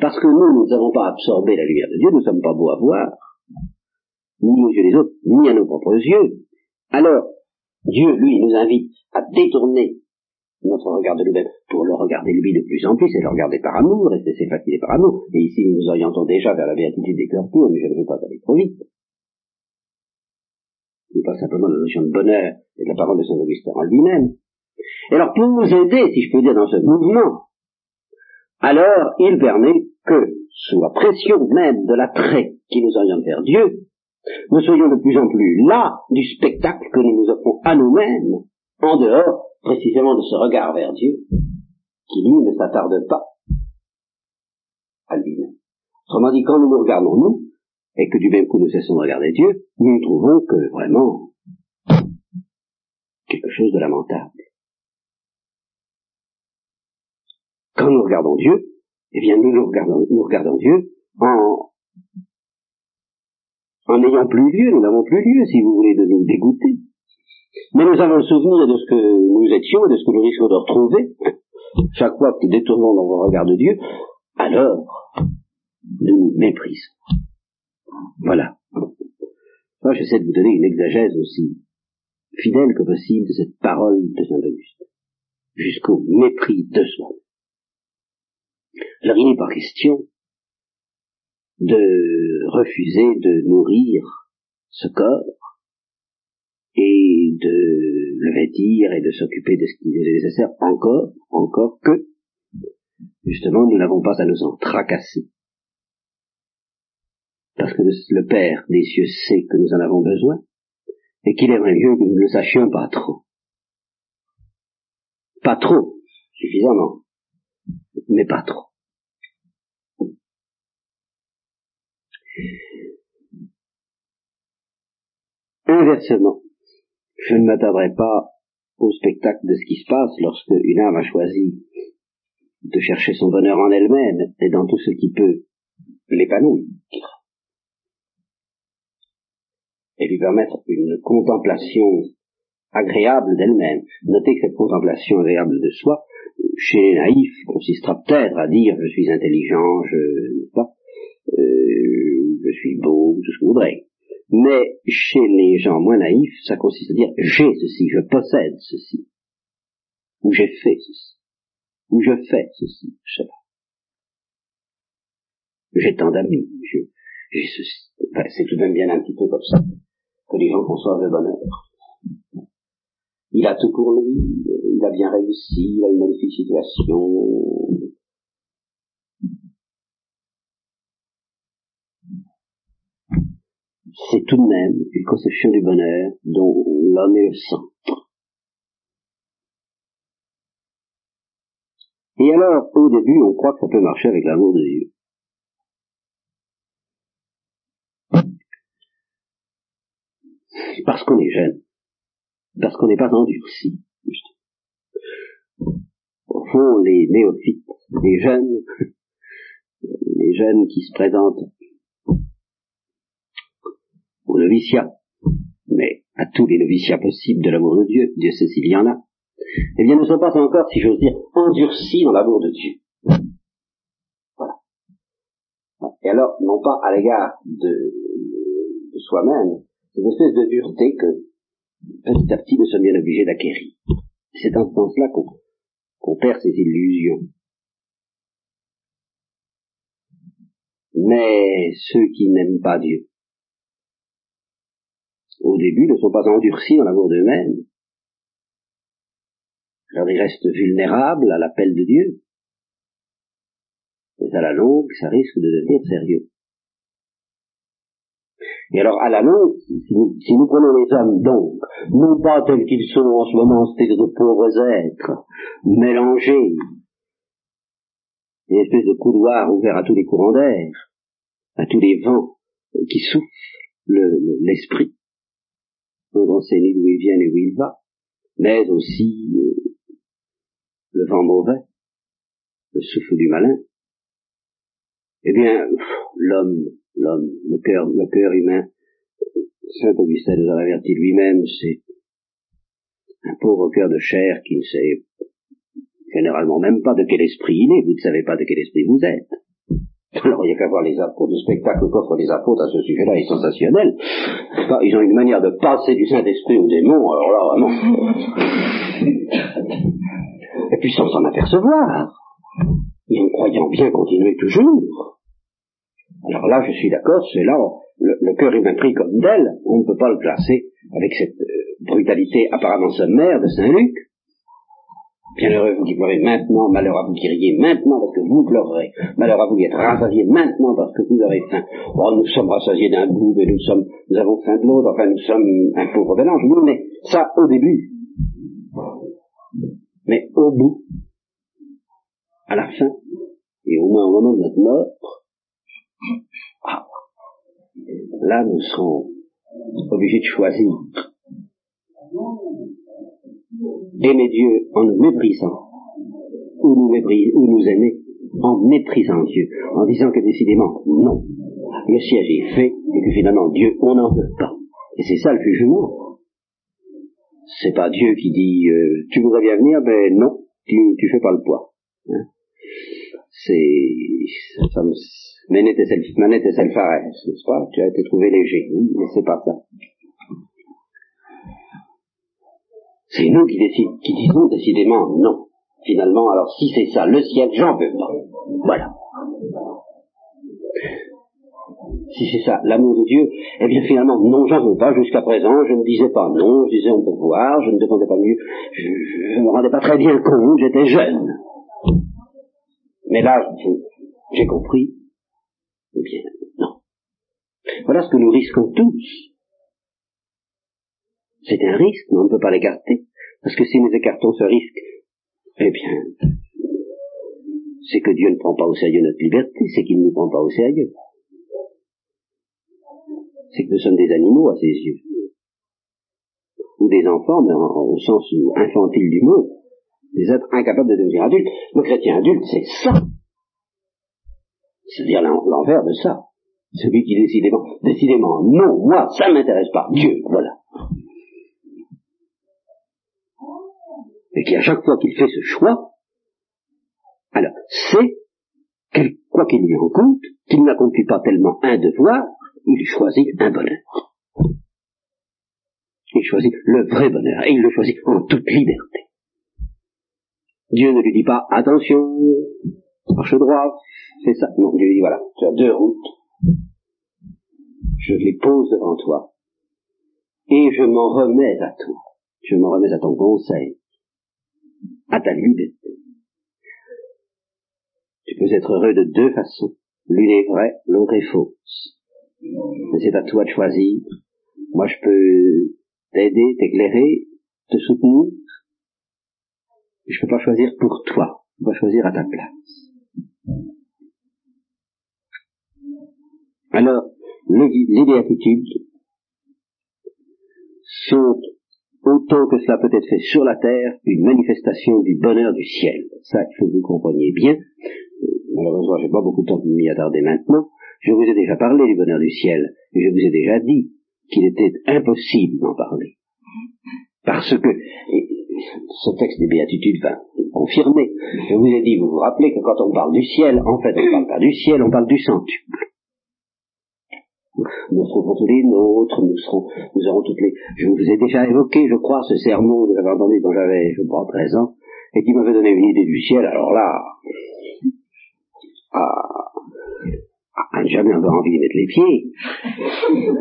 Parce que nous, nous n'avons pas absorbé la lumière de Dieu, nous ne sommes pas beaux à voir, ni aux yeux des autres, ni à nos propres yeux. Alors, Dieu, lui, nous invite à détourner notre regard de nous-mêmes pour le regarder lui de plus en plus et le regarder par amour et c'est fatigué par amour. Et ici, nous nous orientons déjà vers la béatitude des cœurs purs, mais je ne veux pas aller trop vite. Ce n'est pas simplement la notion de bonheur et de la parole de Saint Augustin en lui-même. Et alors, pour nous aider, si je peux dire, dans ce mouvement, alors il permet que, sous la pression même de l'attrait qui nous oriente vers Dieu, nous soyons de plus en plus là du spectacle que nous nous offrons à nous-mêmes, en dehors précisément de ce regard vers Dieu, qui lui ne s'attarde pas à lui-même. Autrement dit, quand nous nous regardons nous, et que du même coup nous cessons de regarder Dieu, nous trouvons que vraiment quelque chose de lamentable. Quand nous regardons Dieu, eh bien nous nous regardons, nous regardons Dieu en, en n'ayant plus lieu, nous n'avons plus lieu, si vous voulez, de nous dégoûter. Mais nous avons le souvenir de ce que nous étions et de ce que nous risquons de retrouver chaque fois que nous détournons dans le regard de Dieu, alors nous nous méprisons. Voilà. Moi, j'essaie de vous donner une exagèse aussi fidèle que possible de cette parole de Saint Auguste, jusqu'au mépris de soi. Alors il n'est pas question de refuser de nourrir ce corps et de le vêtir et de s'occuper de ce qui est nécessaire encore, encore que, justement, nous n'avons pas à nous en tracasser. Parce que le Père des cieux sait que nous en avons besoin, et qu'il aimerait mieux que nous ne le sachions pas trop. Pas trop, suffisamment, mais pas trop. Inversement, je ne m'attarderai pas au spectacle de ce qui se passe lorsque une âme a choisi de chercher son bonheur en elle-même et dans tout ce qui peut l'épanouir et lui permettre une contemplation agréable d'elle-même. Notez que cette contemplation agréable de soi, chez les naïfs, consistera peut-être à dire je suis intelligent, je, pas, euh, je suis beau, tout ce que vous voudrez. Mais chez les gens moins naïfs, ça consiste à dire j'ai ceci, je possède ceci, ou j'ai fait ceci, ou je fais ceci, je sais pas. J'ai tant d'amis, j'ai ceci. C'est tout de même bien un petit peu comme ça que les gens conçoivent le bonheur. Il a tout pour lui, il a bien réussi, il a une magnifique situation, c'est tout de même une conception du bonheur dont l'homme est le centre. Et alors, au début, on croit que ça peut marcher avec l'amour de Dieu. Parce qu'on est jeune. Parce qu'on n'est pas endurci, juste. Au fond, les néophytes, les jeunes, les jeunes qui se présentent au noviciat, mais à tous les noviciats possibles de l'amour de Dieu, Dieu sait s'il y en a, eh bien, ne sont pas encore, si j'ose dire, endurcis dans l'amour de Dieu. Voilà. Et alors, non pas à l'égard de, soi-même, c'est une espèce de dureté que, petit à petit, nous sommes bien obligés d'acquérir. C'est dans ce sens-là qu'on perd ses illusions. Mais ceux qui n'aiment pas Dieu, au début, ne sont pas endurcis dans l'amour d'eux-mêmes. Alors ils restent vulnérables à l'appel de Dieu. Mais à la longue, ça risque de devenir sérieux. Et alors, à la longue, si nous, prenons les hommes, donc, non pas tels qu'ils sont en ce moment, c'est-à-dire de pauvres êtres, mélangés, une espèce de couloir ouvert à tous les courants d'air, à tous les vents qui soufflent l'esprit, pour renseigner d'où il vient et où il va, mais aussi euh, le vent mauvais, le souffle du malin. Eh bien, l'homme, l'homme, le cœur, le cœur humain Saint Augustin nous en avertit lui-même, c'est un pauvre cœur de chair qui ne sait généralement même pas de quel esprit il est, vous ne savez pas de quel esprit vous êtes. Alors il n'y a qu'à voir les apôtres, le spectacle qu'offrent les apôtres à ce sujet-là est sensationnel. Ils ont une manière de passer du Saint-Esprit au démon, alors là vraiment. Et puis sans s'en apercevoir. Et en croyant bien continuer toujours. Alors là, je suis d'accord, c'est là, le, cœur humain pris comme d'elle, on ne peut pas le placer avec cette euh, brutalité apparemment sommaire de Saint Luc. Bienheureux vous qui pleurez maintenant, malheur à vous qui riez maintenant parce que vous pleurerez, malheur à vous qui êtes rassasiés maintenant parce que vous aurez faim. Oh, nous sommes rassasiés d'un bout, mais nous sommes, nous avons faim de l'autre, enfin nous sommes un pauvre mélange, oui, mais ça au début. Mais au bout, à la fin, et au moins au moment de notre mort, là nous serons obligés de choisir aimer Dieu en nous méprisant, ou nous, mépris, ou nous aimer en méprisant Dieu, en disant que décidément, non, le siège est fait, et que finalement Dieu, on n'en veut pas. Et c'est ça le jugement. C'est pas Dieu qui dit, euh, tu voudrais bien venir, ben non, tu, tu fais pas le poids. Hein? C'est, ça, me, manette et n'est-ce pas Tu as été trouvé léger, mais c'est pas ça. C'est nous qui, décidons, qui disons décidément non. Finalement, alors si c'est ça, le ciel, j'en veux pas. Voilà. Si c'est ça, l'amour de Dieu, eh bien finalement, non, j'en veux pas. Jusqu'à présent, je ne disais pas non, je disais on peut voir, je ne demandais pas mieux, je ne me rendais pas très bien compte, j'étais jeune. Mais là, j'ai compris, eh bien, non. Voilà ce que nous risquons tous. C'est un risque, mais on ne peut pas l'écarter. Parce que si nous écartons ce risque, eh bien, c'est que Dieu ne prend pas au sérieux notre liberté, c'est qu'il ne nous prend pas au sérieux. C'est que nous sommes des animaux à ses yeux. Ou des enfants, mais au sens infantile du mot. Des êtres incapables de devenir adultes. Le chrétien adulte, c'est ça. C'est-à-dire l'envers de ça. Celui qui décidément, décidément, non, moi, ça ne m'intéresse pas. Dieu, voilà. et qui à chaque fois qu'il fait ce choix, alors c'est, quoi qu'il lui en compte, qu'il n'accomplit pas tellement un devoir, il choisit un bonheur. Il choisit le vrai bonheur, et il le choisit en toute liberté. Dieu ne lui dit pas, attention, marche droit, fais ça. Non, Dieu lui dit, voilà, tu as deux routes, je les pose devant toi, et je m'en remets à toi, je m'en remets à ton conseil, à ta liberté. Tu peux être heureux de deux façons. L'une est vraie, l'autre est fausse. Mais c'est à toi de choisir. Moi, je peux t'aider, t'éclairer, te soutenir. Je peux pas choisir pour toi. Je peux choisir à ta place. Alors, les béatitudes sont autant que cela peut être fait sur la terre, une manifestation du bonheur du ciel. Ça, il faut que vous compreniez bien. Euh, malheureusement, je n'ai pas beaucoup de temps pour m'y attarder maintenant. Je vous ai déjà parlé du bonheur du ciel, et je vous ai déjà dit qu'il était impossible d'en parler. Parce que, ce texte des béatitudes va confirmer, je vous ai dit, vous vous rappelez que quand on parle du ciel, en fait, on ne parle pas du ciel, on parle du centuple. Nous serons tous les nôtres, nous serons, nous aurons toutes les, je vous ai déjà évoqué, je crois, ce sermon, vous l'avez entendu quand j'avais, je crois, 13 ans, et qui m'avait donné une idée du ciel, alors là, à, à ne jamais avoir envie de mettre les pieds,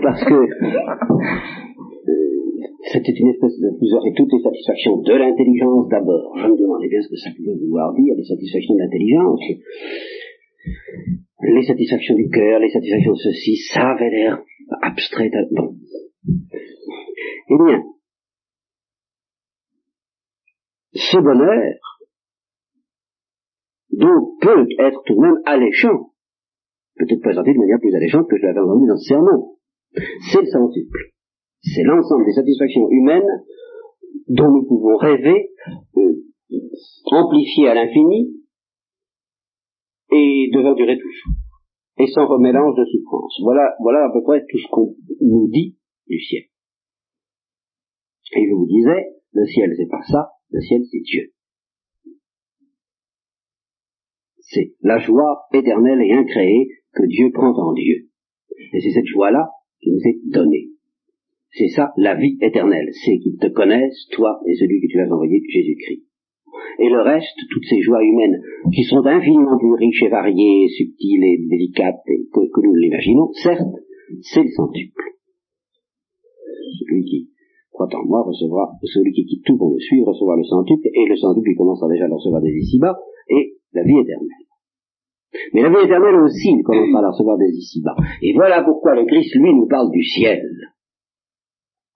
parce que, c'était une espèce de, vous aurez toutes les satisfactions de l'intelligence d'abord. Je me demandais bien ce que ça pouvait vouloir dire, les satisfactions de l'intelligence les satisfactions du cœur, les satisfactions de ceci, ça avait l'air abstrait. Bon. Eh bien, ce bonheur, donc, peut être tout de même alléchant, peut-être présenté de manière plus alléchante que je l'avais entendu dans ce sermon. C'est le centuple. C'est l'ensemble des satisfactions humaines dont nous pouvons rêver, euh, amplifiées à l'infini, et devant durer toujours, et sans remélange de souffrance. Voilà, voilà à peu près tout ce qu'on nous dit du ciel. Et je vous disais, le ciel c'est pas ça, le ciel c'est Dieu. C'est la joie éternelle et incréée que Dieu prend en Dieu. Et c'est cette joie-là qui nous est donnée. C'est ça, la vie éternelle. C'est qu'ils te connaissent, toi et celui que tu as envoyé, Jésus-Christ. Et le reste, toutes ces joies humaines, qui sont infiniment plus riches et variées, subtiles et délicates que, nous l'imaginons, certes, c'est le centuple. Celui qui croit en moi recevra, celui qui quitte tout pour me suivre recevra le centuple, et le centuple il commencera déjà à recevoir des ici-bas, et la vie éternelle. Mais la vie éternelle aussi, il commencera à recevoir des ici-bas. Et voilà pourquoi le Christ, lui, nous parle du ciel,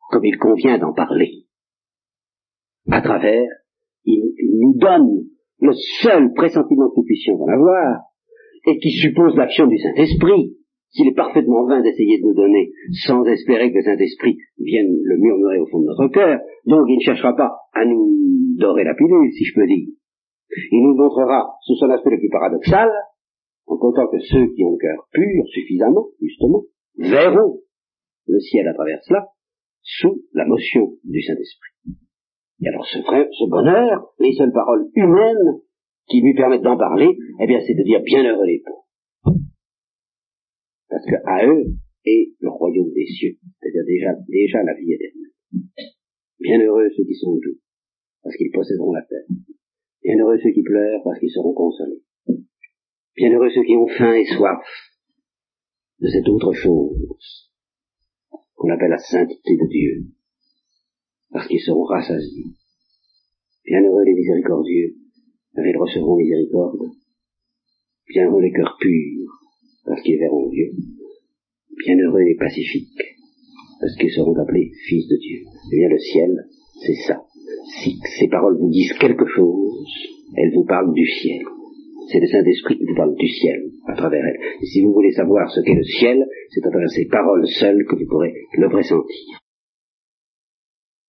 comme il convient d'en parler. À travers, il, nous donne le seul pressentiment que nous puissions en avoir, et qui suppose l'action du Saint-Esprit, s'il est parfaitement vain d'essayer de nous donner sans espérer que le Saint-Esprit vienne le murmurer au fond de notre cœur, donc il ne cherchera pas à nous dorer la pilule, si je peux dire. Il nous montrera, sous son aspect le plus paradoxal, en comptant que ceux qui ont le cœur pur suffisamment, justement, verront le ciel à travers cela, sous la motion du Saint-Esprit. Et alors ce, ce bonheur, les seules paroles humaines qui lui permettent d'en parler, eh bien c'est de dire bienheureux les pauvres parce que à eux est le royaume des cieux, c'est-à-dire déjà, déjà la vie éternelle. Bienheureux ceux qui sont doux, parce qu'ils posséderont la terre. Bienheureux ceux qui pleurent, parce qu'ils seront consolés. Bienheureux ceux qui ont faim et soif de cette autre chose qu'on appelle la sainteté de Dieu, parce qu'ils seront rassasiés. Bienheureux les miséricordieux, car ils recevront miséricorde. Bienheureux les cœurs purs, parce qu'ils verront Dieu. Bienheureux et pacifiques, parce qu'ils seront appelés fils de Dieu. Eh bien, le ciel, c'est ça. Si ces paroles vous disent quelque chose, elles vous parlent du ciel. C'est le Saint-Esprit qui vous parle du ciel à travers elles. Et si vous voulez savoir ce qu'est le ciel, c'est à travers ces paroles seules que vous pourrez le pressentir.